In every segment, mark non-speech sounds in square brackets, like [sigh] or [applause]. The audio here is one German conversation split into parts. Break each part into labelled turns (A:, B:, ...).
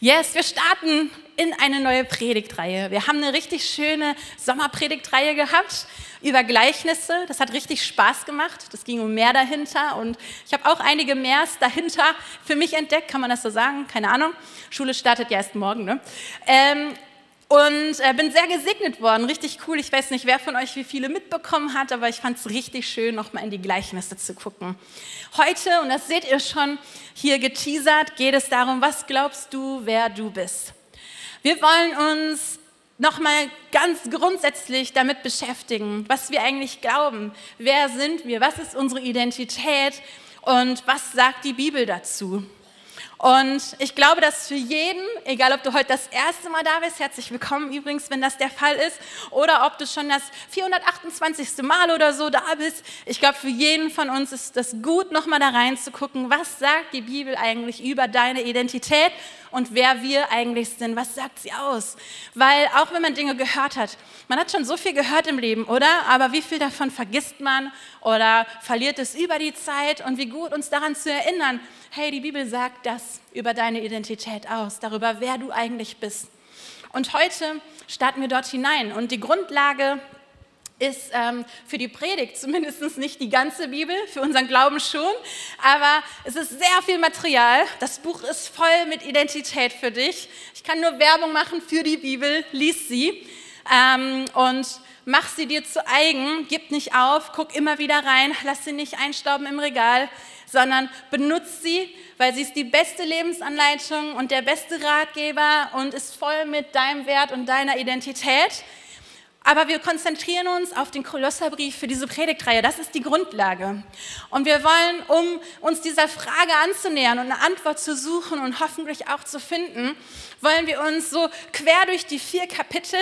A: Yes, wir starten in eine neue Predigtreihe. Wir haben eine richtig schöne Sommerpredigtreihe gehabt über Gleichnisse. Das hat richtig Spaß gemacht. Das ging um mehr dahinter und ich habe auch einige Mehrs dahinter für mich entdeckt. Kann man das so sagen? Keine Ahnung. Schule startet ja erst morgen. Ne? Ähm, und äh, bin sehr gesegnet worden, richtig cool. Ich weiß nicht, wer von euch wie viele mitbekommen hat, aber ich fand es richtig schön, nochmal in die Gleichnisse zu gucken. Heute, und das seht ihr schon hier geteasert, geht es darum, was glaubst du, wer du bist. Wir wollen uns nochmal ganz grundsätzlich damit beschäftigen, was wir eigentlich glauben. Wer sind wir? Was ist unsere Identität? Und was sagt die Bibel dazu? Und ich glaube, dass für jeden, egal ob du heute das erste Mal da bist, herzlich willkommen übrigens, wenn das der Fall ist, oder ob du schon das 428. Mal oder so da bist, ich glaube, für jeden von uns ist das gut, nochmal da reinzugucken, was sagt die Bibel eigentlich über deine Identität und wer wir eigentlich sind. Was sagt sie aus? Weil auch wenn man Dinge gehört hat, man hat schon so viel gehört im Leben, oder? Aber wie viel davon vergisst man oder verliert es über die Zeit? Und wie gut uns daran zu erinnern, hey, die Bibel sagt das über deine Identität aus, darüber, wer du eigentlich bist. Und heute starten wir dort hinein. Und die Grundlage ist ähm, für die Predigt zumindest nicht die ganze Bibel, für unseren Glauben schon, aber es ist sehr viel Material. Das Buch ist voll mit Identität für dich. Ich kann nur Werbung machen für die Bibel, lies sie ähm, und mach sie dir zu eigen, gib nicht auf, guck immer wieder rein, lass sie nicht einstauben im Regal, sondern benutze sie, weil sie ist die beste Lebensanleitung und der beste Ratgeber und ist voll mit deinem Wert und deiner Identität. Aber wir konzentrieren uns auf den Kolosserbrief für diese Predigtreihe. Das ist die Grundlage. Und wir wollen, um uns dieser Frage anzunähern und eine Antwort zu suchen und hoffentlich auch zu finden, wollen wir uns so quer durch die vier Kapitel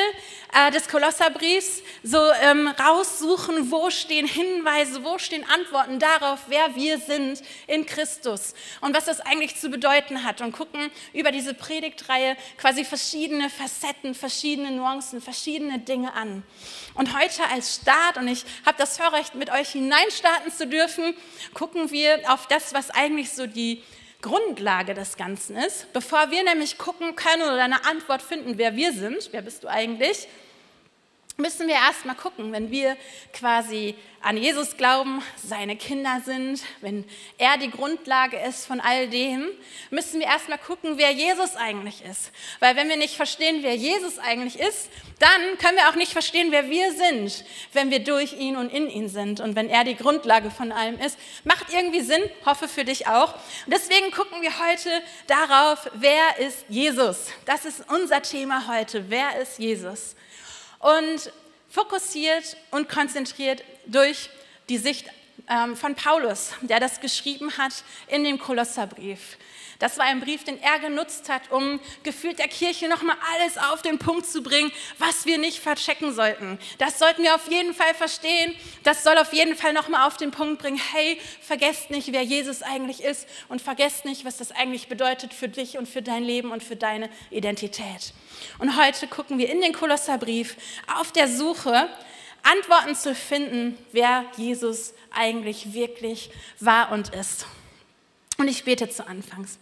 A: äh, des Kolosserbriefs so ähm, raussuchen, wo stehen Hinweise, wo stehen Antworten darauf, wer wir sind in Christus und was das eigentlich zu bedeuten hat und gucken über diese Predigtreihe quasi verschiedene Facetten, verschiedene Nuancen, verschiedene Dinge an. Und heute als Start, und ich habe das Vorrecht, mit euch hineinstarten zu dürfen, gucken wir auf das, was eigentlich so die Grundlage des Ganzen ist. Bevor wir nämlich gucken können oder eine Antwort finden, wer wir sind, wer bist du eigentlich, müssen wir erstmal gucken, wenn wir quasi an Jesus glauben, seine Kinder sind, wenn er die Grundlage ist von all dem, müssen wir erstmal gucken, wer Jesus eigentlich ist. Weil wenn wir nicht verstehen, wer Jesus eigentlich ist, dann können wir auch nicht verstehen, wer wir sind, wenn wir durch ihn und in ihn sind und wenn er die Grundlage von allem ist. Macht irgendwie Sinn, hoffe für dich auch. Und deswegen gucken wir heute darauf, wer ist Jesus. Das ist unser Thema heute. Wer ist Jesus? Und fokussiert und konzentriert durch die Sicht ähm, von Paulus, der das geschrieben hat in dem Kolosserbrief. Das war ein Brief, den er genutzt hat, um gefühlt der Kirche nochmal alles auf den Punkt zu bringen, was wir nicht verchecken sollten. Das sollten wir auf jeden Fall verstehen. Das soll auf jeden Fall nochmal auf den Punkt bringen, hey, vergesst nicht, wer Jesus eigentlich ist und vergesst nicht, was das eigentlich bedeutet für dich und für dein Leben und für deine Identität. Und heute gucken wir in den Kolosserbrief auf der Suche, Antworten zu finden, wer Jesus eigentlich wirklich war und ist. Und ich bete zu Anfangs.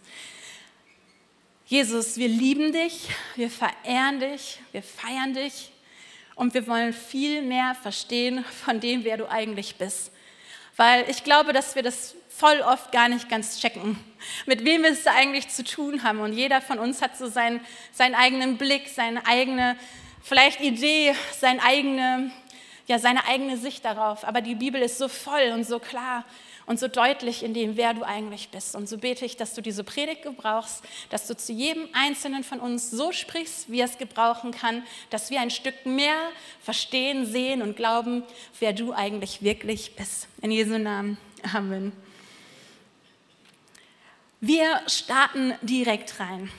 A: Jesus, wir lieben dich, wir verehren dich, wir feiern dich und wir wollen viel mehr verstehen von dem, wer du eigentlich bist. Weil ich glaube, dass wir das voll oft gar nicht ganz checken, mit wem wir es eigentlich zu tun haben. Und jeder von uns hat so seinen, seinen eigenen Blick, seine eigene vielleicht Idee, seine eigene, ja, seine eigene Sicht darauf. Aber die Bibel ist so voll und so klar und so deutlich in dem, wer du eigentlich bist. Und so bete ich, dass du diese Predigt gebrauchst, dass du zu jedem Einzelnen von uns so sprichst, wie er es gebrauchen kann, dass wir ein Stück mehr verstehen, sehen und glauben, wer du eigentlich wirklich bist. In Jesu Namen. Amen. Wir starten direkt rein.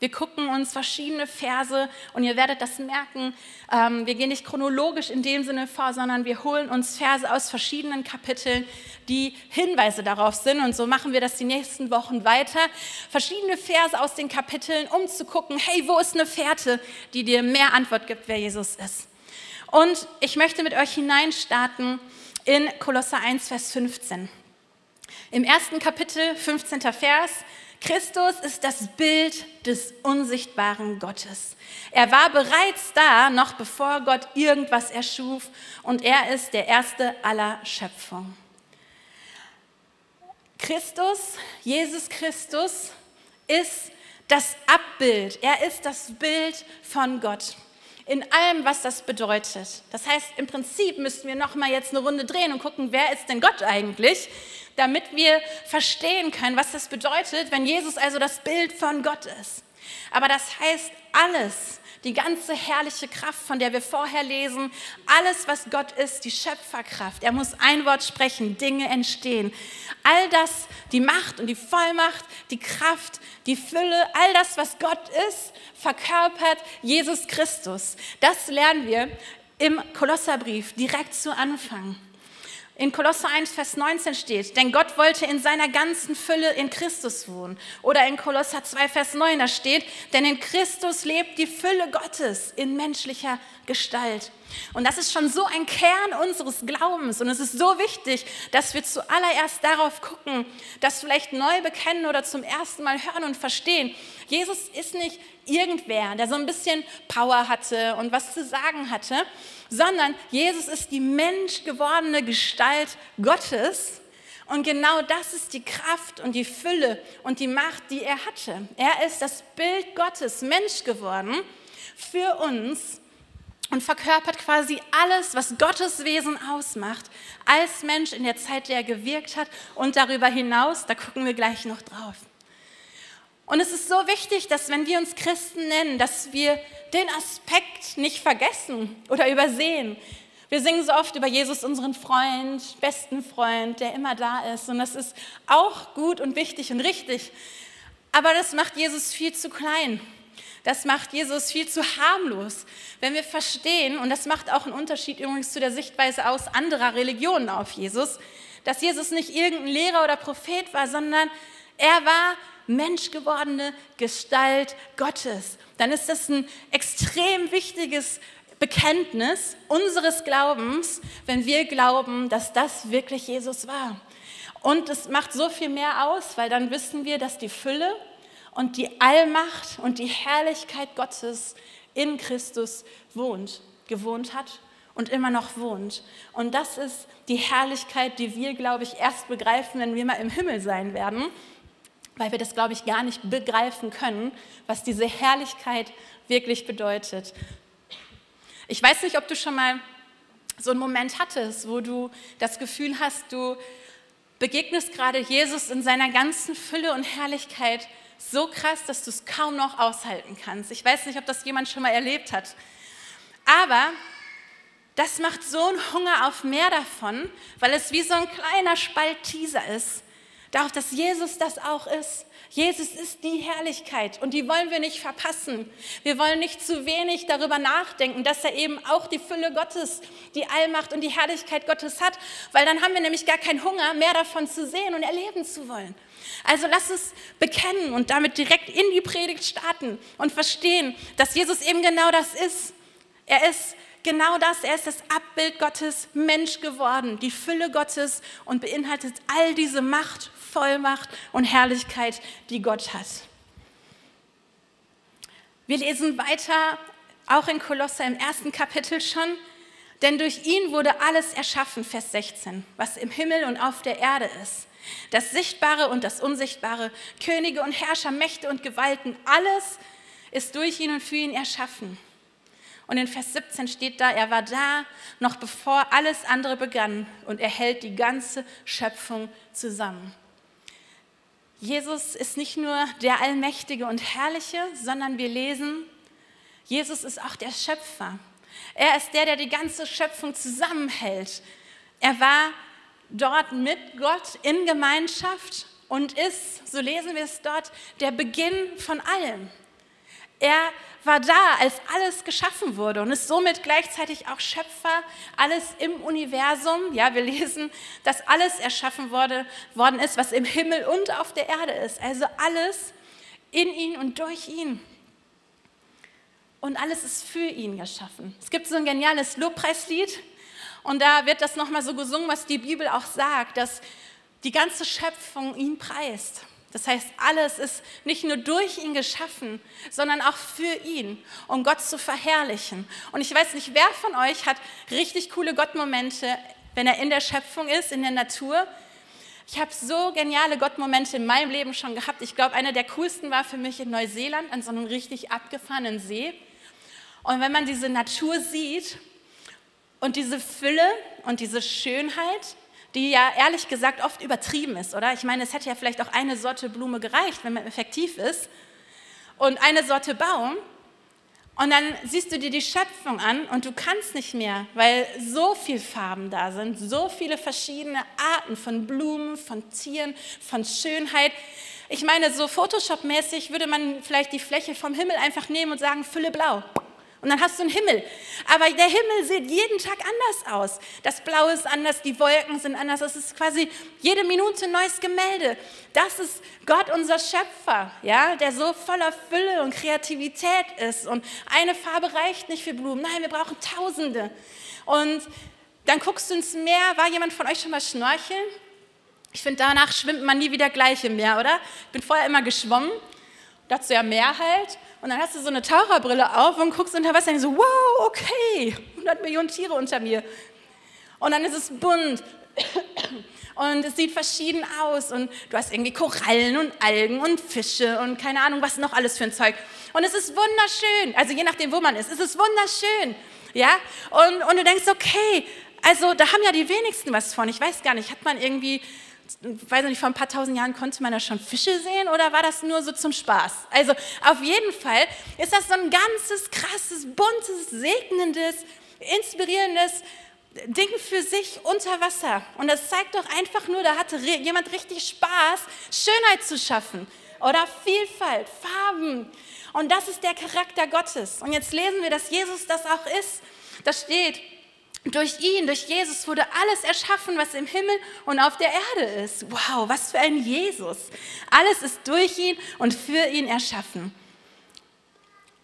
A: Wir gucken uns verschiedene Verse und ihr werdet das merken. Ähm, wir gehen nicht chronologisch in dem Sinne vor, sondern wir holen uns Verse aus verschiedenen Kapiteln, die Hinweise darauf sind. Und so machen wir das die nächsten Wochen weiter. Verschiedene Verse aus den Kapiteln, um zu gucken, hey, wo ist eine Fährte, die dir mehr Antwort gibt, wer Jesus ist. Und ich möchte mit euch hineinstarten in Kolosser 1, Vers 15. Im ersten Kapitel, 15. Vers, Christus ist das Bild des unsichtbaren Gottes. Er war bereits da, noch bevor Gott irgendwas erschuf, und er ist der erste aller Schöpfung. Christus, Jesus Christus, ist das Abbild. Er ist das Bild von Gott in allem, was das bedeutet. Das heißt, im Prinzip müssten wir noch mal jetzt eine Runde drehen und gucken, wer ist denn Gott eigentlich, damit wir verstehen können, was das bedeutet, wenn Jesus also das Bild von Gott ist. Aber das heißt, alles, die ganze herrliche Kraft, von der wir vorher lesen, alles, was Gott ist, die Schöpferkraft. Er muss ein Wort sprechen, Dinge entstehen. All das, die Macht und die Vollmacht, die Kraft, die Fülle, all das, was Gott ist, verkörpert Jesus Christus. Das lernen wir im Kolosserbrief direkt zu Anfang in Kolosser 1, Vers 19 steht, denn Gott wollte in seiner ganzen Fülle in Christus wohnen. Oder in Kolosser 2, Vers 9, da steht, denn in Christus lebt die Fülle Gottes in menschlicher Gestalt. Und das ist schon so ein Kern unseres Glaubens. Und es ist so wichtig, dass wir zuallererst darauf gucken, das vielleicht neu bekennen oder zum ersten Mal hören und verstehen. Jesus ist nicht irgendwer, der so ein bisschen Power hatte und was zu sagen hatte, sondern Jesus ist die menschgewordene Gestalt Gottes. Und genau das ist die Kraft und die Fülle und die Macht, die er hatte. Er ist das Bild Gottes, Mensch geworden für uns und verkörpert quasi alles, was Gottes Wesen ausmacht, als Mensch in der Zeit, der er gewirkt hat und darüber hinaus, da gucken wir gleich noch drauf. Und es ist so wichtig, dass wenn wir uns Christen nennen, dass wir den Aspekt nicht vergessen oder übersehen. Wir singen so oft über Jesus, unseren Freund, besten Freund, der immer da ist. Und das ist auch gut und wichtig und richtig. Aber das macht Jesus viel zu klein. Das macht Jesus viel zu harmlos. Wenn wir verstehen, und das macht auch einen Unterschied übrigens zu der Sichtweise aus anderer Religionen auf Jesus, dass Jesus nicht irgendein Lehrer oder Prophet war, sondern er war menschgewordene Gestalt Gottes, dann ist das ein extrem wichtiges Bekenntnis unseres Glaubens, wenn wir glauben, dass das wirklich Jesus war. Und es macht so viel mehr aus, weil dann wissen wir, dass die Fülle und die Allmacht und die Herrlichkeit Gottes in Christus wohnt, gewohnt hat und immer noch wohnt. Und das ist die Herrlichkeit, die wir, glaube ich, erst begreifen, wenn wir mal im Himmel sein werden weil wir das, glaube ich, gar nicht begreifen können, was diese Herrlichkeit wirklich bedeutet. Ich weiß nicht, ob du schon mal so einen Moment hattest, wo du das Gefühl hast, du begegnest gerade Jesus in seiner ganzen Fülle und Herrlichkeit so krass, dass du es kaum noch aushalten kannst. Ich weiß nicht, ob das jemand schon mal erlebt hat. Aber das macht so einen Hunger auf mehr davon, weil es wie so ein kleiner Spalt Teaser ist Darauf, dass Jesus das auch ist. Jesus ist die Herrlichkeit und die wollen wir nicht verpassen. Wir wollen nicht zu wenig darüber nachdenken, dass er eben auch die Fülle Gottes, die Allmacht und die Herrlichkeit Gottes hat, weil dann haben wir nämlich gar keinen Hunger, mehr davon zu sehen und erleben zu wollen. Also lass es bekennen und damit direkt in die Predigt starten und verstehen, dass Jesus eben genau das ist. Er ist genau das. Er ist das Abbild Gottes, Mensch geworden, die Fülle Gottes und beinhaltet all diese Macht, Vollmacht und Herrlichkeit, die Gott hat. Wir lesen weiter, auch in Kolosser im ersten Kapitel schon. Denn durch ihn wurde alles erschaffen, Vers 16, was im Himmel und auf der Erde ist. Das Sichtbare und das Unsichtbare, Könige und Herrscher, Mächte und Gewalten, alles ist durch ihn und für ihn erschaffen. Und in Vers 17 steht da, er war da, noch bevor alles andere begann und er hält die ganze Schöpfung zusammen. Jesus ist nicht nur der Allmächtige und Herrliche, sondern wir lesen, Jesus ist auch der Schöpfer. Er ist der, der die ganze Schöpfung zusammenhält. Er war dort mit Gott in Gemeinschaft und ist, so lesen wir es dort, der Beginn von allem. Er war da, als alles geschaffen wurde und ist somit gleichzeitig auch Schöpfer, alles im Universum. Ja, wir lesen, dass alles erschaffen wurde, worden ist, was im Himmel und auf der Erde ist. Also alles in ihn und durch ihn. Und alles ist für ihn geschaffen. Es gibt so ein geniales Lobpreislied und da wird das nochmal so gesungen, was die Bibel auch sagt, dass die ganze Schöpfung ihn preist. Das heißt, alles ist nicht nur durch ihn geschaffen, sondern auch für ihn, um Gott zu verherrlichen. Und ich weiß nicht, wer von euch hat richtig coole Gottmomente, wenn er in der Schöpfung ist, in der Natur. Ich habe so geniale Gottmomente in meinem Leben schon gehabt. Ich glaube, einer der coolsten war für mich in Neuseeland an so einem richtig abgefahrenen See. Und wenn man diese Natur sieht und diese Fülle und diese Schönheit, die ja ehrlich gesagt oft übertrieben ist, oder? Ich meine, es hätte ja vielleicht auch eine Sorte Blume gereicht, wenn man effektiv ist, und eine Sorte Baum. Und dann siehst du dir die Schöpfung an und du kannst nicht mehr, weil so viele Farben da sind, so viele verschiedene Arten von Blumen, von Tieren, von Schönheit. Ich meine, so Photoshop-mäßig würde man vielleicht die Fläche vom Himmel einfach nehmen und sagen, Fülle blau. Und dann hast du einen Himmel. Aber der Himmel sieht jeden Tag anders aus. Das Blau ist anders, die Wolken sind anders. Es ist quasi jede Minute ein neues Gemälde. Das ist Gott, unser Schöpfer, ja, der so voller Fülle und Kreativität ist. Und eine Farbe reicht nicht für Blumen. Nein, wir brauchen Tausende. Und dann guckst du ins Meer. War jemand von euch schon mal schnorcheln? Ich finde, danach schwimmt man nie wieder gleich im Meer, oder? Ich bin vorher immer geschwommen. Dazu ja Meer halt. Und dann hast du so eine Taucherbrille auf und guckst unter Wasser und so, wow, okay, 100 Millionen Tiere unter mir. Und dann ist es bunt und es sieht verschieden aus und du hast irgendwie Korallen und Algen und Fische und keine Ahnung, was noch alles für ein Zeug. Und es ist wunderschön, also je nachdem, wo man ist, es ist wunderschön, ja. Und, und du denkst, okay, also da haben ja die wenigsten was von. Ich weiß gar nicht, hat man irgendwie weiß nicht, vor ein paar tausend Jahren konnte man da schon Fische sehen oder war das nur so zum Spaß? Also auf jeden Fall ist das so ein ganzes, krasses, buntes, segnendes, inspirierendes Ding für sich unter Wasser. Und das zeigt doch einfach nur, da hatte jemand richtig Spaß, Schönheit zu schaffen oder Vielfalt, Farben. Und das ist der Charakter Gottes. Und jetzt lesen wir, dass Jesus das auch ist. Da steht, durch ihn, durch Jesus wurde alles erschaffen, was im Himmel und auf der Erde ist. Wow, was für ein Jesus. Alles ist durch ihn und für ihn erschaffen.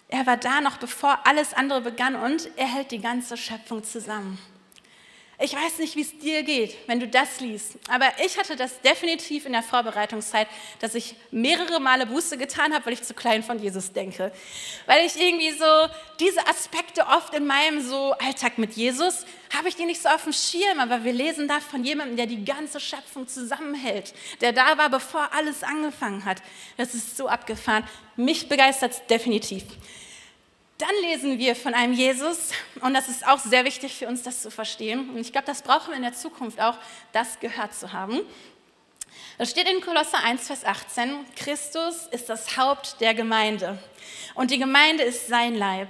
A: Er war da noch bevor alles andere begann und er hält die ganze Schöpfung zusammen. Ich weiß nicht, wie es dir geht, wenn du das liest, aber ich hatte das definitiv in der Vorbereitungszeit, dass ich mehrere Male Buße getan habe, weil ich zu klein von Jesus denke. Weil ich irgendwie so diese Aspekte oft in meinem so Alltag mit Jesus, habe ich die nicht so auf dem Schirm, aber wir lesen da von jemandem, der die ganze Schöpfung zusammenhält, der da war, bevor alles angefangen hat. Das ist so abgefahren. Mich begeistert es definitiv. Dann lesen wir von einem Jesus, und das ist auch sehr wichtig für uns, das zu verstehen. Und ich glaube, das brauchen wir in der Zukunft auch, das gehört zu haben. Da steht in Kolosser 1, Vers 18, Christus ist das Haupt der Gemeinde und die Gemeinde ist sein Leib.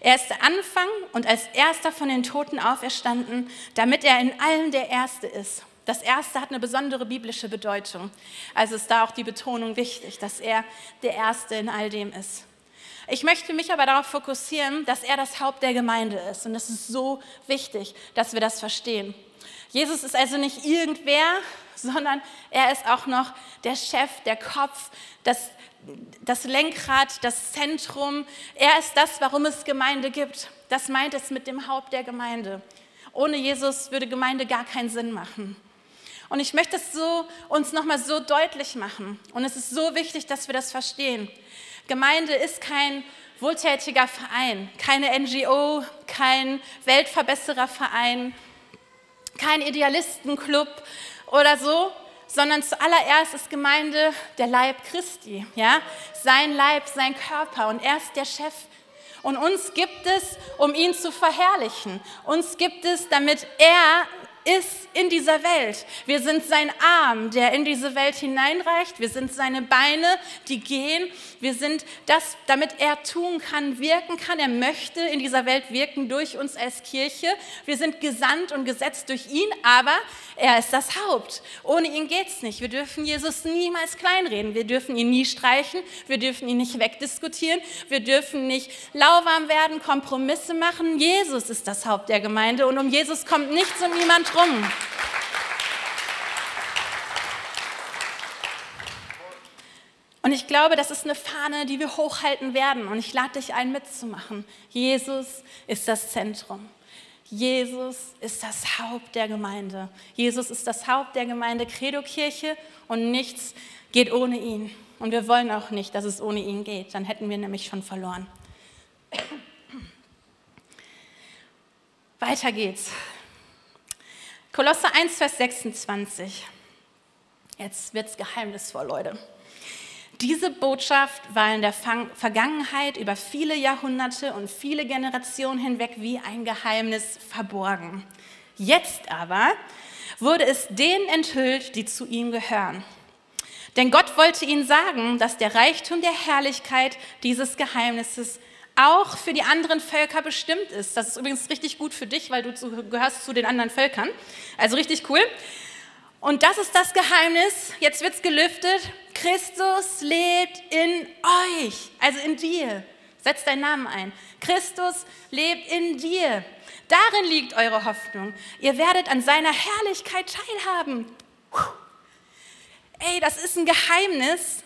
A: Er ist der Anfang und als erster von den Toten auferstanden, damit er in allen der Erste ist. Das Erste hat eine besondere biblische Bedeutung. Also ist da auch die Betonung wichtig, dass er der Erste in all dem ist. Ich möchte mich aber darauf fokussieren, dass er das Haupt der Gemeinde ist. Und es ist so wichtig, dass wir das verstehen. Jesus ist also nicht irgendwer, [laughs] sondern er ist auch noch der Chef, der Kopf, das, das Lenkrad, das Zentrum. Er ist das, warum es Gemeinde gibt. Das meint es mit dem Haupt der Gemeinde. Ohne Jesus würde Gemeinde gar keinen Sinn machen. Und ich möchte es so, uns nochmal so deutlich machen. Und es ist so wichtig, dass wir das verstehen. Gemeinde ist kein wohltätiger Verein, keine NGO, kein Weltverbessererverein, kein Idealistenclub oder so, sondern zuallererst ist Gemeinde der Leib Christi, ja? Sein Leib, sein Körper und er ist der Chef. Und uns gibt es, um ihn zu verherrlichen. Uns gibt es, damit er ist in dieser Welt. Wir sind sein Arm, der in diese Welt hineinreicht. Wir sind seine Beine, die gehen. Wir sind das, damit er tun kann, wirken kann. Er möchte in dieser Welt wirken durch uns als Kirche. Wir sind gesandt und gesetzt durch ihn, aber er ist das Haupt. Ohne ihn geht es nicht. Wir dürfen Jesus niemals kleinreden. Wir dürfen ihn nie streichen. Wir dürfen ihn nicht wegdiskutieren. Wir dürfen nicht lauwarm werden, Kompromisse machen. Jesus ist das Haupt der Gemeinde und um Jesus kommt nichts und niemand rum. Und ich glaube, das ist eine Fahne, die wir hochhalten werden. Und ich lade dich ein, mitzumachen. Jesus ist das Zentrum. Jesus ist das Haupt der Gemeinde. Jesus ist das Haupt der Gemeinde Credo-Kirche und nichts geht ohne ihn. Und wir wollen auch nicht, dass es ohne ihn geht. Dann hätten wir nämlich schon verloren. Weiter geht's. Kolosse 1, Vers 26. Jetzt wird's geheimnisvoll, Leute. Diese Botschaft war in der Vergangenheit über viele Jahrhunderte und viele Generationen hinweg wie ein Geheimnis verborgen. Jetzt aber wurde es denen enthüllt, die zu ihm gehören. Denn Gott wollte ihnen sagen, dass der Reichtum der Herrlichkeit dieses Geheimnisses auch für die anderen Völker bestimmt ist. Das ist übrigens richtig gut für dich, weil du gehörst zu den anderen Völkern. Also richtig cool. Und das ist das Geheimnis, jetzt wird es gelüftet, Christus lebt in euch, also in dir. Setz deinen Namen ein. Christus lebt in dir. Darin liegt eure Hoffnung. Ihr werdet an seiner Herrlichkeit teilhaben. Ey, das ist ein Geheimnis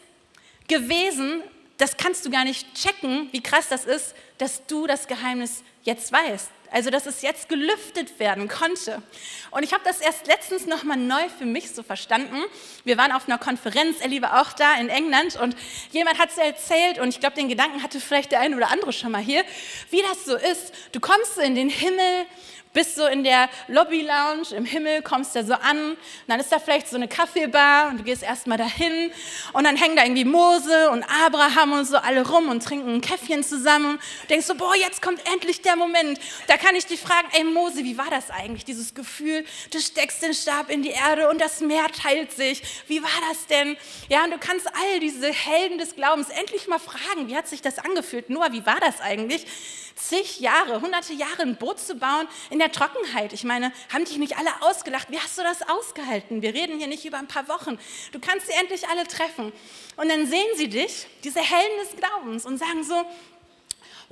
A: gewesen, das kannst du gar nicht checken, wie krass das ist, dass du das Geheimnis jetzt weißt. Also, dass es jetzt gelüftet werden konnte. Und ich habe das erst letztens nochmal neu für mich so verstanden. Wir waren auf einer Konferenz, Ellie war auch da in England und jemand hat es erzählt und ich glaube, den Gedanken hatte vielleicht der eine oder andere schon mal hier, wie das so ist. Du kommst so in den Himmel bist so in der Lobby-Lounge im Himmel, kommst da so an, und dann ist da vielleicht so eine Kaffeebar und du gehst erstmal dahin und dann hängen da irgendwie Mose und Abraham und so alle rum und trinken ein Käffchen zusammen. Du denkst so, boah, jetzt kommt endlich der Moment. Da kann ich dich fragen, ey Mose, wie war das eigentlich, dieses Gefühl, du steckst den Stab in die Erde und das Meer teilt sich. Wie war das denn? Ja, und du kannst all diese Helden des Glaubens endlich mal fragen, wie hat sich das angefühlt? Noah, wie war das eigentlich? Zig Jahre, hunderte Jahre ein Boot zu bauen in der Trockenheit. Ich meine, haben dich nicht alle ausgelacht? Wie hast du das ausgehalten? Wir reden hier nicht über ein paar Wochen. Du kannst sie endlich alle treffen. Und dann sehen sie dich, diese Helden des Glaubens, und sagen so,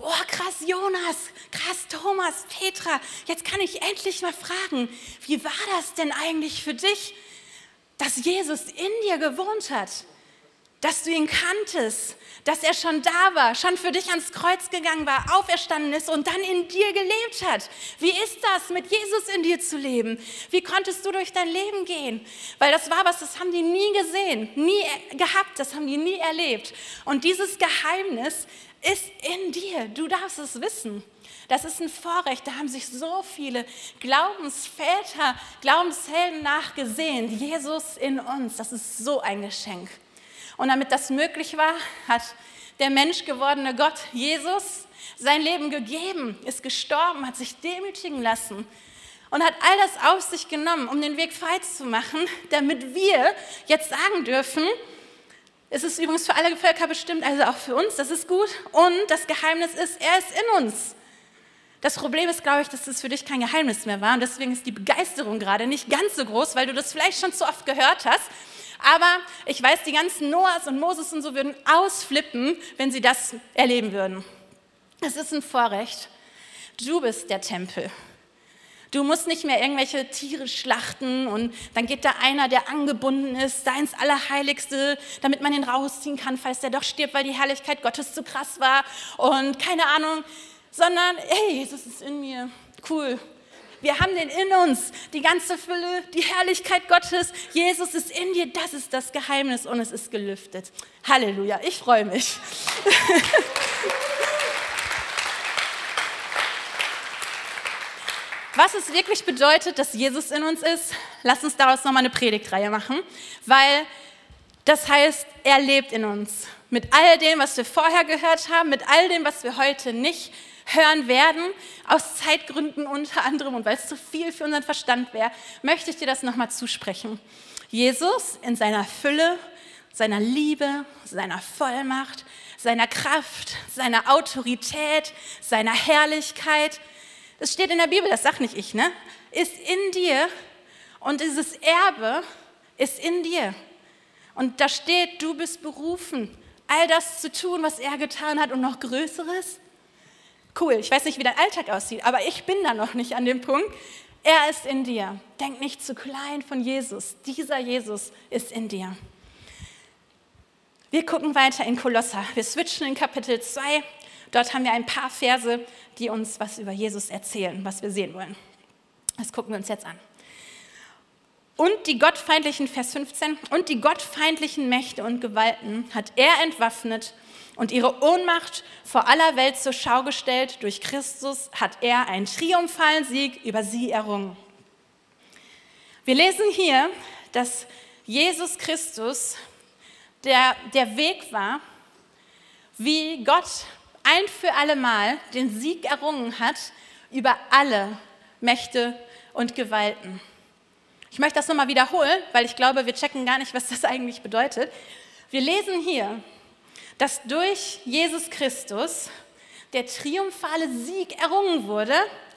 A: Oh, krass, Jonas, krass, Thomas, Petra, jetzt kann ich endlich mal fragen, wie war das denn eigentlich für dich, dass Jesus in dir gewohnt hat? Dass du ihn kanntest, dass er schon da war, schon für dich ans Kreuz gegangen war, auferstanden ist und dann in dir gelebt hat. Wie ist das, mit Jesus in dir zu leben? Wie konntest du durch dein Leben gehen? Weil das war was, das haben die nie gesehen, nie gehabt, das haben die nie erlebt. Und dieses Geheimnis ist in dir. Du darfst es wissen. Das ist ein Vorrecht. Da haben sich so viele Glaubensväter, Glaubenshelden nachgesehen. Jesus in uns. Das ist so ein Geschenk. Und damit das möglich war, hat der menschgewordene Gott Jesus sein Leben gegeben, ist gestorben, hat sich demütigen lassen und hat all das auf sich genommen, um den Weg frei zu machen, damit wir jetzt sagen dürfen, es ist übrigens für alle Völker bestimmt, also auch für uns, das ist gut. Und das Geheimnis ist, er ist in uns. Das Problem ist, glaube ich, dass das für dich kein Geheimnis mehr war. Und deswegen ist die Begeisterung gerade nicht ganz so groß, weil du das vielleicht schon zu oft gehört hast. Aber ich weiß, die ganzen Noahs und Moses und so würden ausflippen, wenn sie das erleben würden. Es ist ein Vorrecht. Du bist der Tempel. Du musst nicht mehr irgendwelche Tiere schlachten und dann geht da einer, der angebunden ist, da ins Allerheiligste, damit man ihn rausziehen kann, falls der doch stirbt, weil die Herrlichkeit Gottes zu krass war und keine Ahnung, sondern hey, Jesus ist in mir. Cool, wir haben den in uns, die ganze Fülle, die Herrlichkeit Gottes. Jesus ist in dir, das ist das Geheimnis und es ist gelüftet. Halleluja, ich freue mich. [laughs] Was es wirklich bedeutet, dass Jesus in uns ist, lass uns daraus nochmal eine Predigtreihe machen, weil das heißt, er lebt in uns. Mit all dem, was wir vorher gehört haben, mit all dem, was wir heute nicht hören werden, aus Zeitgründen unter anderem und weil es zu viel für unseren Verstand wäre, möchte ich dir das nochmal zusprechen. Jesus in seiner Fülle, seiner Liebe, seiner Vollmacht, seiner Kraft, seiner Autorität, seiner Herrlichkeit, das steht in der Bibel, das sag nicht ich, ne? Ist in dir und dieses Erbe ist in dir. Und da steht, du bist berufen, all das zu tun, was er getan hat und noch Größeres. Cool, ich weiß nicht, wie dein Alltag aussieht, aber ich bin da noch nicht an dem Punkt. Er ist in dir. Denk nicht zu klein von Jesus. Dieser Jesus ist in dir. Wir gucken weiter in Kolosser. Wir switchen in Kapitel 2. Dort haben wir ein paar Verse, die uns was über Jesus erzählen, was wir sehen wollen. Das gucken wir uns jetzt an. Und die gottfeindlichen, Vers 15, und die gottfeindlichen Mächte und Gewalten hat er entwaffnet und ihre Ohnmacht vor aller Welt zur Schau gestellt. Durch Christus hat er einen triumphalen Sieg über sie errungen. Wir lesen hier, dass Jesus Christus der, der Weg war, wie Gott ein für alle Mal den Sieg errungen hat über alle Mächte und Gewalten. Ich möchte das nochmal wiederholen, weil ich glaube, wir checken gar nicht, was das [laughs] eigentlich bedeutet. Wir lesen hier, dass durch Jesus Christus der triumphale Sieg errungen wurde.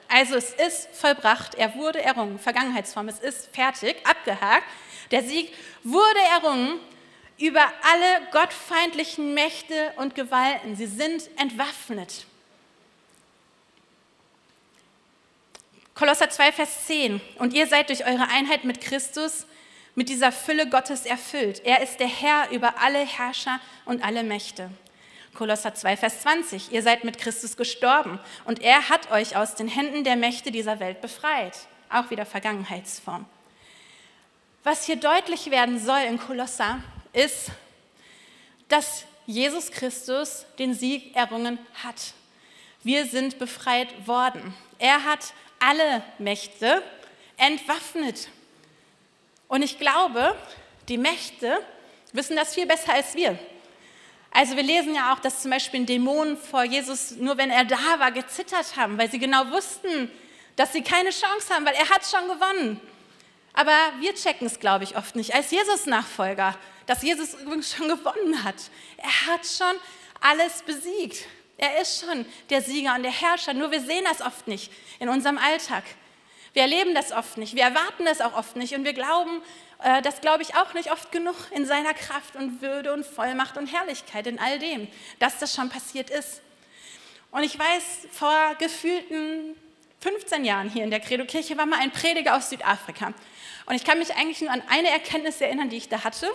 A: Also es ist vollbracht, er wurde errungen, Vergangenheitsform, es ist fertig, abgehakt. Der Sieg wurde errungen über alle gottfeindlichen Mächte und Gewalten. Sie sind entwaffnet. Kolosser 2, Vers 10. Und ihr seid durch eure Einheit mit Christus mit dieser Fülle Gottes erfüllt. Er ist der Herr über alle Herrscher und alle Mächte. Kolosser 2, Vers 20. Ihr seid mit Christus gestorben und er hat euch aus den Händen der Mächte dieser Welt befreit. Auch wieder Vergangenheitsform. Was hier deutlich werden soll in Kolosser ist, dass Jesus Christus den Sieg errungen hat. Wir sind befreit worden. Er hat alle Mächte entwaffnet. Und ich glaube, die Mächte wissen das viel besser als wir. Also wir lesen ja auch, dass zum Beispiel Dämonen vor Jesus, nur wenn er da war, gezittert haben, weil sie genau wussten, dass sie keine Chance haben, weil er hat schon gewonnen. Aber wir checken es, glaube ich, oft nicht als Jesus-Nachfolger, dass Jesus übrigens schon [laughs] gewonnen hat. Er hat schon alles besiegt. Er ist schon der Sieger und der Herrscher, nur wir sehen das oft nicht in unserem Alltag. Wir erleben das oft nicht, wir erwarten das auch oft nicht und wir glauben, äh, das glaube ich auch nicht oft genug in seiner Kraft und Würde und Vollmacht und Herrlichkeit, in all dem, dass das schon passiert ist. Und ich weiß, vor gefühlten 15 Jahren hier in der Credo-Kirche war mal ein Prediger aus Südafrika. Und ich kann mich eigentlich nur an eine Erkenntnis erinnern, die ich da hatte.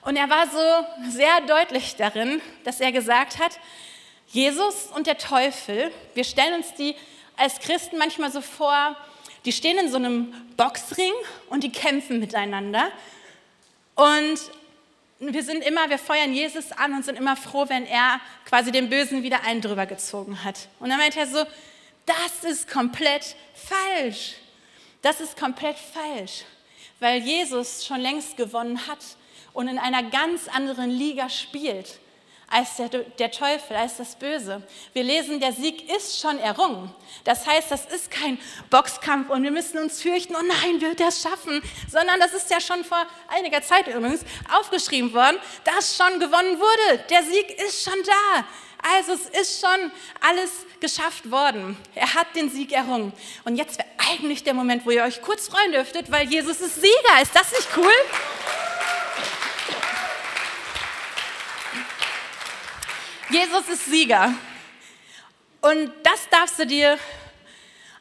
A: Und er war so sehr deutlich darin, dass er gesagt hat, Jesus und der Teufel, wir stellen uns die als Christen manchmal so vor, die stehen in so einem Boxring und die kämpfen miteinander. Und wir sind immer, wir feuern Jesus an und sind immer froh, wenn er quasi dem Bösen wieder einen drüber gezogen hat. Und dann meint er so, das ist komplett falsch. Das ist komplett falsch, weil Jesus schon längst gewonnen hat und in einer ganz anderen Liga spielt als der, der Teufel, als das Böse. Wir lesen, der Sieg ist schon errungen. Das heißt, das ist kein Boxkampf und wir müssen uns fürchten, oh nein, wird er es schaffen, sondern das ist ja schon vor einiger Zeit übrigens aufgeschrieben worden, dass schon gewonnen wurde. Der Sieg ist schon da. Also es ist schon alles geschafft worden. Er hat den Sieg errungen. Und jetzt wäre eigentlich der Moment, wo ihr euch kurz freuen dürftet, weil Jesus ist Sieger. Ist das nicht cool? Jesus ist Sieger. Und das darfst du dir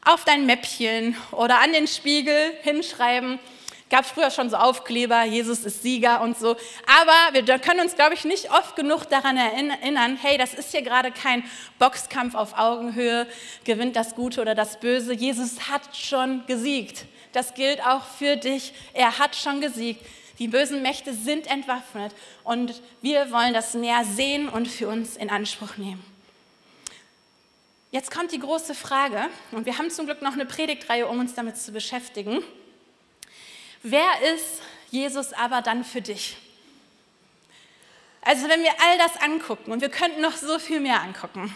A: auf dein Mäppchen oder an den Spiegel hinschreiben. Gab es früher schon so Aufkleber, Jesus ist Sieger und so. Aber wir können uns, glaube ich, nicht oft genug daran erinnern, hey, das ist hier gerade kein Boxkampf auf Augenhöhe, gewinnt das Gute oder das Böse. Jesus hat schon gesiegt. Das gilt auch für dich. Er hat schon gesiegt. Die bösen Mächte sind entwaffnet und wir wollen das mehr sehen und für uns in Anspruch nehmen. Jetzt kommt die große Frage, und wir haben zum Glück noch eine Predigtreihe, um uns damit zu beschäftigen. Wer ist Jesus aber dann für dich? Also wenn wir all das angucken, und wir könnten noch so viel mehr angucken,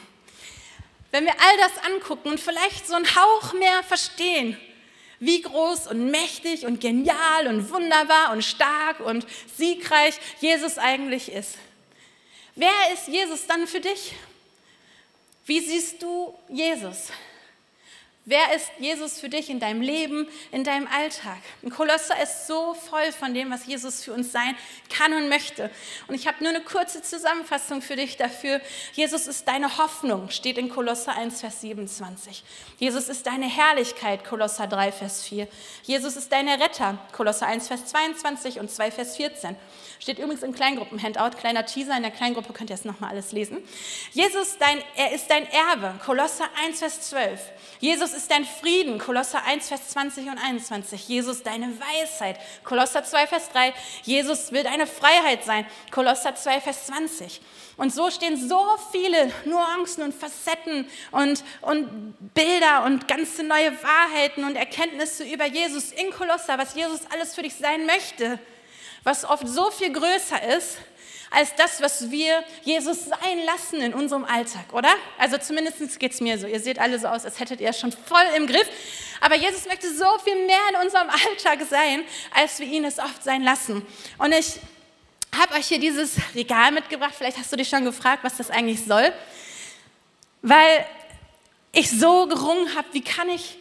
A: wenn wir all das angucken und vielleicht so einen Hauch mehr verstehen, wie groß und mächtig und genial und wunderbar und stark und siegreich Jesus eigentlich ist. Wer ist Jesus dann für dich? Wie siehst du Jesus? Wer ist Jesus für dich in deinem Leben, in deinem Alltag? Ein Kolosser ist so voll von dem, was Jesus für uns sein kann und möchte. Und ich habe nur eine kurze Zusammenfassung für dich dafür. Jesus ist deine Hoffnung, steht in Kolosser 1, Vers 27. Jesus ist deine Herrlichkeit, Kolosser 3, Vers 4. Jesus ist deine Retter, Kolosser 1, Vers 22 und 2, Vers 14. Steht übrigens im Kleingruppen-Handout, kleiner Teaser, in der Kleingruppe könnt ihr es nochmal alles lesen. Jesus, dein, er ist dein Erbe, Kolosser 1, Vers 12. Jesus ist dein Frieden, Kolosser 1, Vers 20 und 21. Jesus deine Weisheit, Kolosser 2, Vers 3. Jesus will deine Freiheit sein, Kolosser 2, Vers 20. Und so stehen so viele Nuancen und Facetten und, und Bilder und ganze neue Wahrheiten und Erkenntnisse über Jesus in Kolosser, was Jesus alles für dich sein möchte was oft so viel größer ist als das, was wir Jesus sein lassen in unserem Alltag, oder? Also zumindest geht es mir so. Ihr seht alle so aus, als hättet ihr es schon voll im Griff. Aber Jesus möchte so viel mehr in unserem [laughs] Alltag sein, als wir ihn es oft sein lassen. Und ich habe euch hier dieses Regal mitgebracht. Vielleicht hast du dich schon gefragt, was das eigentlich soll. Weil ich so gerungen habe, wie kann ich,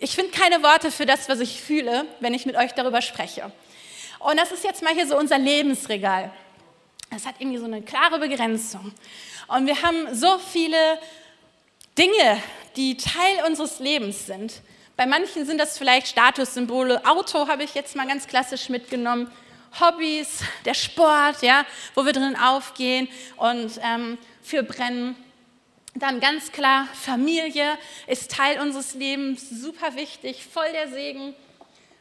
A: ich finde keine Worte für das, was ich fühle, wenn ich mit euch darüber spreche. Und das ist jetzt mal hier so unser Lebensregal. Das hat irgendwie so eine klare Begrenzung. Und wir haben so viele Dinge, die Teil unseres Lebens sind. Bei manchen sind das vielleicht Statussymbole. Auto habe ich jetzt mal ganz klassisch mitgenommen. Hobbys, der Sport, ja, wo wir drin aufgehen und ähm, für brennen. Dann ganz klar, Familie ist Teil unseres Lebens, super wichtig, voll der Segen.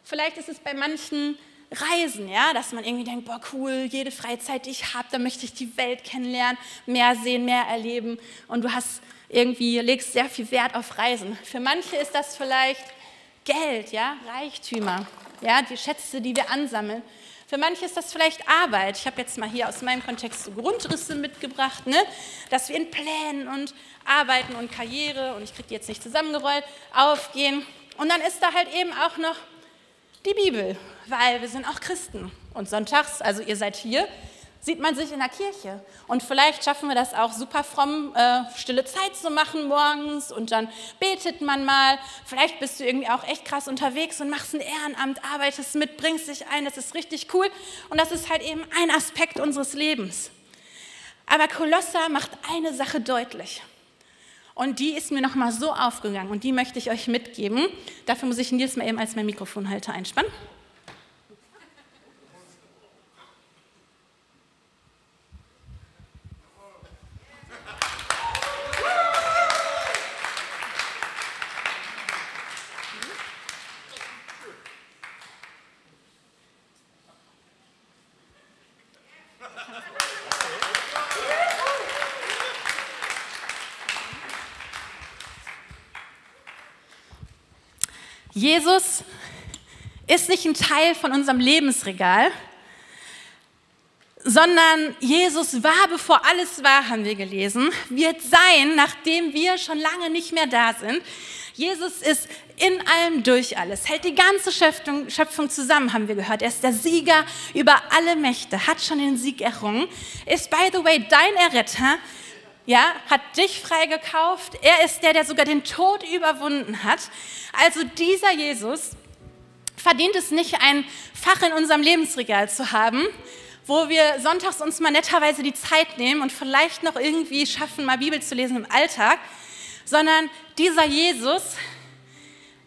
A: Vielleicht ist es bei manchen Reisen, ja, dass man irgendwie denkt, boah, cool, jede Freizeit, die ich habe, da möchte ich die Welt kennenlernen, mehr sehen, mehr erleben. Und du hast irgendwie, legst sehr viel Wert auf Reisen. Für manche ist das vielleicht Geld, ja, Reichtümer, ja, die Schätze, die wir ansammeln. Für manche ist das vielleicht Arbeit. Ich habe jetzt mal hier aus meinem Kontext so Grundrisse mitgebracht, ne? dass wir in Plänen und Arbeiten und Karriere, und ich kriege die jetzt nicht zusammengerollt, aufgehen. Und dann ist da halt eben auch noch die Bibel, weil wir sind auch Christen. Und sonntags, also ihr seid hier, sieht man sich in der Kirche. Und vielleicht schaffen wir das auch super fromm, äh, stille Zeit zu machen morgens und dann betet man mal. Vielleicht bist du irgendwie auch echt krass unterwegs und machst ein Ehrenamt, arbeitest mit, bringst dich ein, das ist richtig cool. Und das ist halt eben ein Aspekt unseres Lebens. Aber Kolosser macht eine Sache deutlich. Und die ist mir nochmal so aufgegangen und die möchte ich euch mitgeben. Dafür muss ich Nils mal eben als mein Mikrofonhalter einspannen. Jesus ist nicht ein Teil von unserem Lebensregal, sondern Jesus war, bevor alles war, haben wir gelesen, wird sein, nachdem wir schon lange nicht mehr da sind. Jesus ist in allem durch alles, hält die ganze Schöpfung, Schöpfung, zusammen, haben wir gehört. Er ist der Sieger über alle Mächte, hat schon den Sieg errungen, ist, by the way, dein Erretter, ja, hat dich freigekauft. Er ist der, der sogar den Tod überwunden hat. Also dieser Jesus verdient es nicht, ein Fach in unserem Lebensregal zu haben, wo wir sonntags uns mal netterweise die Zeit nehmen und vielleicht noch irgendwie schaffen, mal Bibel zu lesen im Alltag, sondern dieser Jesus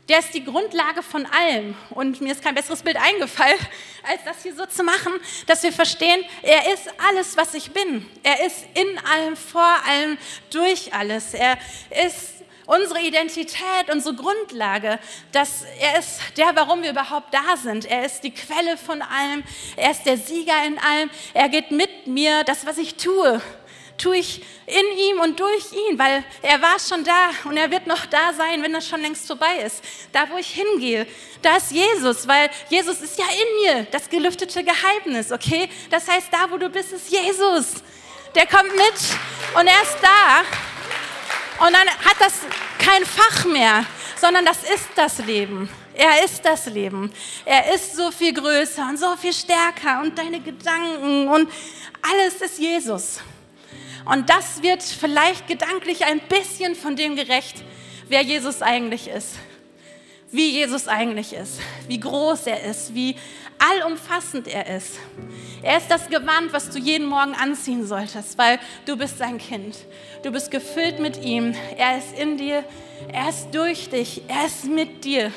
A: der ist die Grundlage von allem. Und mir ist kein besseres Bild eingefallen, [laughs] als das hier so zu machen, dass wir verstehen, er ist alles, was ich bin. Er ist in allem, vor allem, durch alles. Er ist unsere Identität, unsere Grundlage. Dass er ist der, warum wir überhaupt da sind. Er ist die Quelle von allem. Er ist der Sieger in allem. Er geht mit mir, das, was ich tue tue ich in ihm und durch ihn, weil er war schon da und er wird noch da sein, wenn das schon längst vorbei ist. Da, wo ich hingehe, da ist Jesus, weil Jesus ist ja in mir, das gelüftete Geheimnis, okay? Das heißt, da, wo du bist, ist Jesus. Der kommt mit und er ist da. Und dann hat das kein Fach mehr, sondern das ist das Leben. Er ist das Leben. Er ist so viel größer und so viel stärker und deine Gedanken und alles ist Jesus. Und das wird vielleicht gedanklich ein bisschen von dem gerecht, wer Jesus eigentlich ist, wie Jesus eigentlich ist, wie groß er ist, wie allumfassend er ist. Er ist das Gewand, was du jeden Morgen anziehen solltest, weil du bist sein Kind. Du bist gefüllt mit ihm. Er ist in dir, er ist durch dich, er ist mit dir.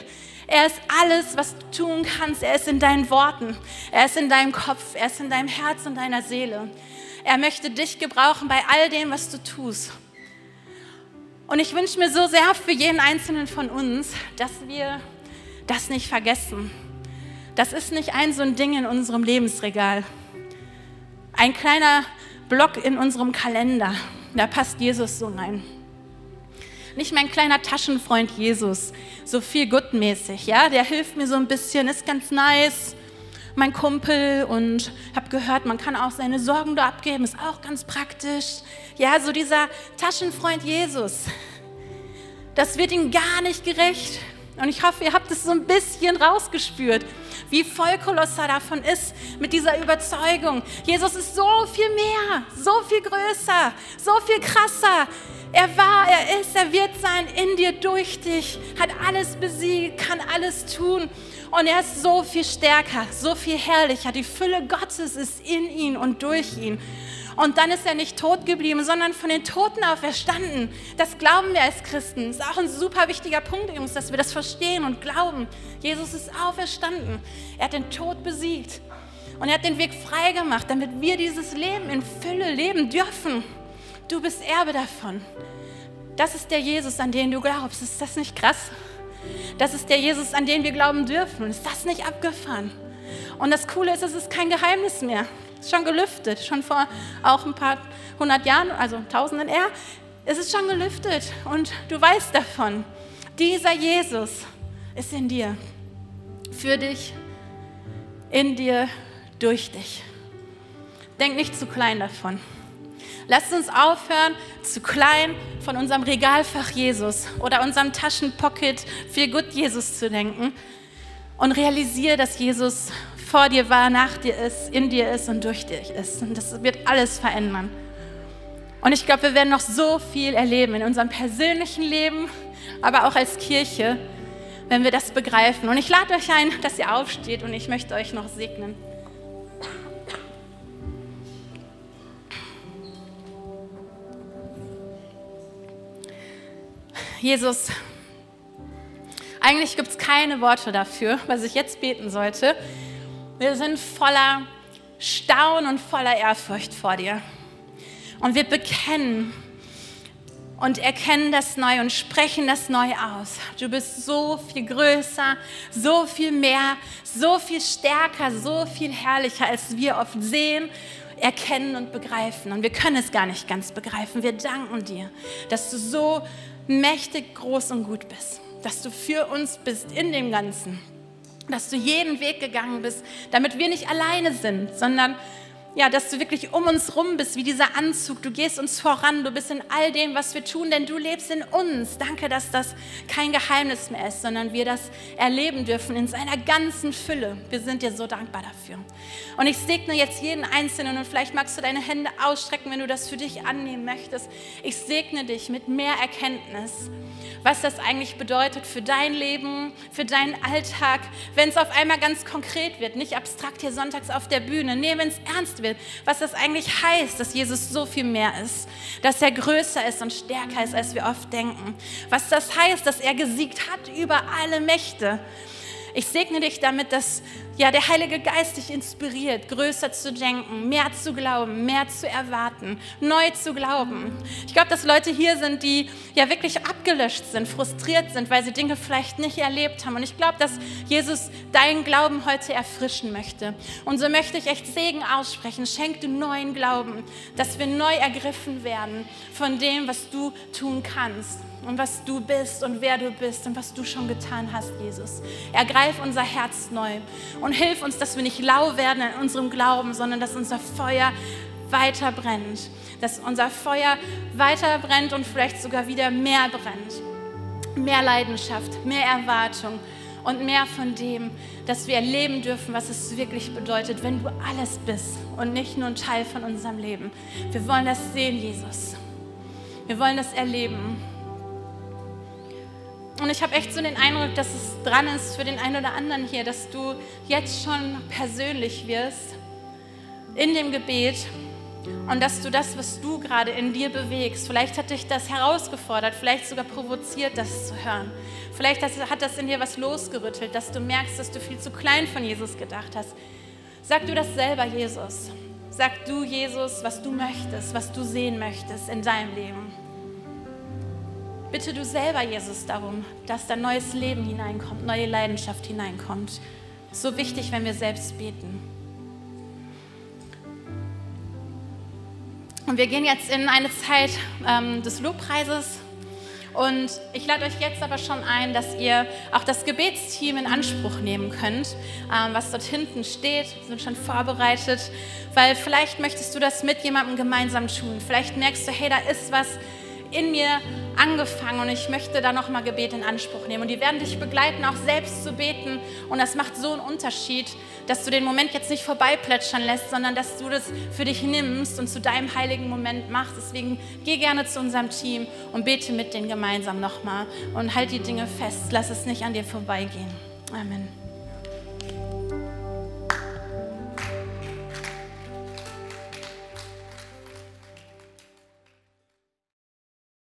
A: Er ist alles, was du tun kannst. Er ist in deinen Worten, er ist in deinem Kopf, er ist in deinem Herz und deiner Seele. Er möchte dich gebrauchen bei all dem, was du tust. Und ich wünsche mir so sehr für jeden Einzelnen von uns, dass wir das nicht vergessen. Das ist nicht ein so ein Ding in unserem Lebensregal. Ein kleiner Block in unserem Kalender. Da passt Jesus so rein. Nicht mein kleiner Taschenfreund Jesus, so viel gutmäßig, ja, der hilft mir so ein bisschen, ist ganz nice, mein Kumpel und habe gehört, man kann auch seine Sorgen da abgeben, ist auch ganz praktisch. Ja, so dieser Taschenfreund Jesus, das wird ihm gar nicht gerecht. Und ich hoffe, ihr habt es so ein bisschen rausgespürt, wie voll Kolosser davon ist, mit dieser Überzeugung. Jesus ist so viel mehr, so viel größer, so viel krasser. Er war, er ist, er wird sein in dir, durch dich, hat alles besiegt, kann alles tun. Und er ist so viel stärker, so viel herrlicher. Die Fülle Gottes ist in ihn und durch ihn. Und dann ist er nicht tot geblieben, sondern von den Toten auferstanden. Das glauben wir als Christen. Das ist auch ein super wichtiger Punkt, Jungs, dass wir das verstehen und glauben. Jesus ist auferstanden. Er hat den Tod besiegt. Und er hat den Weg frei gemacht, damit wir dieses Leben in Fülle leben dürfen. Du bist Erbe davon. Das ist der Jesus, an den du glaubst. Ist das nicht krass? Das ist der Jesus, an den wir glauben dürfen. Ist das nicht abgefahren? Und das Coole ist, es ist kein Geheimnis mehr. Es ist schon gelüftet, schon vor auch ein paar hundert Jahren, also tausenden eher. Es ist schon gelüftet und du weißt davon. Dieser Jesus ist in dir, für dich, in dir, durch dich. Denk nicht zu klein davon. Lasst uns aufhören, zu klein von unserem Regalfach Jesus oder unserem Taschenpocket für gut Jesus zu denken und realisiere, dass Jesus vor dir war, nach dir ist, in dir ist und durch dich ist. Und das wird alles verändern. Und ich glaube, wir werden noch so viel erleben in unserem persönlichen Leben, aber auch als Kirche, wenn wir das begreifen. Und ich lade euch ein, dass ihr aufsteht und ich möchte euch noch segnen. Jesus, eigentlich gibt es keine Worte dafür, was ich jetzt beten sollte. Wir sind voller Staunen und voller Ehrfurcht vor dir. Und wir bekennen und erkennen das neu und sprechen das neu aus. Du bist so viel größer, so viel mehr, so viel stärker, so viel herrlicher, als wir oft sehen erkennen und begreifen. Und wir können es gar nicht ganz begreifen. Wir danken dir, dass du so mächtig groß und gut bist, dass du für uns bist in dem Ganzen, dass du jeden Weg gegangen bist, damit wir nicht alleine sind, sondern ja, dass du wirklich um uns rum bist, wie dieser Anzug. Du gehst uns voran, du bist in all dem, was wir tun, denn du lebst in uns. Danke, dass das kein Geheimnis mehr ist, sondern wir das erleben dürfen in seiner ganzen Fülle. Wir sind dir so dankbar dafür. Und ich segne jetzt jeden Einzelnen und vielleicht magst du deine Hände ausstrecken, wenn du das für dich annehmen möchtest. Ich segne dich mit mehr Erkenntnis was das eigentlich bedeutet für dein Leben, für deinen Alltag, wenn es auf einmal ganz konkret wird, nicht abstrakt hier sonntags auf der Bühne, nee, wenn es ernst wird, was das eigentlich heißt, dass Jesus so viel mehr ist, dass er größer ist und stärker ist, als wir oft denken, was das heißt, dass er gesiegt hat über alle Mächte. Ich segne dich damit, dass ja, der Heilige Geist dich inspiriert, größer zu denken, mehr zu glauben, mehr zu erwarten, neu zu glauben. Ich glaube, dass Leute hier sind, die ja wirklich abgelöscht sind, frustriert sind, weil sie Dinge vielleicht nicht erlebt haben. Und ich glaube, dass Jesus deinen Glauben heute erfrischen möchte. Und so möchte ich echt Segen aussprechen. Schenk du neuen Glauben, dass wir neu ergriffen werden von dem, was du tun kannst und was du bist und wer du bist und was du schon getan hast, Jesus. Ergreif unser Herz neu und hilf uns, dass wir nicht lau werden in unserem Glauben, sondern dass unser Feuer weiter brennt. Dass unser Feuer weiter brennt und vielleicht sogar wieder mehr brennt. Mehr Leidenschaft, mehr Erwartung und mehr von dem, dass wir erleben dürfen, was es wirklich bedeutet, wenn du alles bist und nicht nur ein Teil von unserem Leben. Wir wollen das sehen, Jesus. Wir wollen das erleben. Und ich habe echt so den Eindruck, dass es dran ist für den einen oder anderen hier, dass du jetzt schon persönlich wirst in dem Gebet und dass du das, was du gerade in dir bewegst, vielleicht hat dich das herausgefordert, vielleicht sogar provoziert, das zu hören. Vielleicht hat das in dir was losgerüttelt, dass du merkst, dass du viel zu klein von Jesus gedacht hast. Sag du das selber, Jesus. Sag du, Jesus, was du möchtest, was du sehen möchtest in deinem Leben. Bitte du selber, Jesus, darum, dass da neues Leben hineinkommt, neue Leidenschaft hineinkommt. So wichtig, wenn wir selbst beten. Und wir gehen jetzt in eine Zeit ähm, des Lobpreises. Und ich lade euch jetzt aber schon ein, dass ihr auch das Gebetsteam in Anspruch nehmen könnt, ähm, was dort hinten steht, sind schon vorbereitet, weil vielleicht möchtest du das mit jemandem gemeinsam tun. Vielleicht merkst du, hey, da ist was, in mir angefangen und ich möchte da nochmal Gebet in Anspruch nehmen. Und die werden dich begleiten, auch selbst zu beten. Und das macht so einen Unterschied, dass du den Moment jetzt nicht vorbeiplätschern lässt, sondern dass du das für dich nimmst und zu deinem heiligen Moment machst. Deswegen geh gerne zu unserem Team und bete mit denen gemeinsam nochmal und halt die Dinge fest. Lass es nicht an dir vorbeigehen. Amen.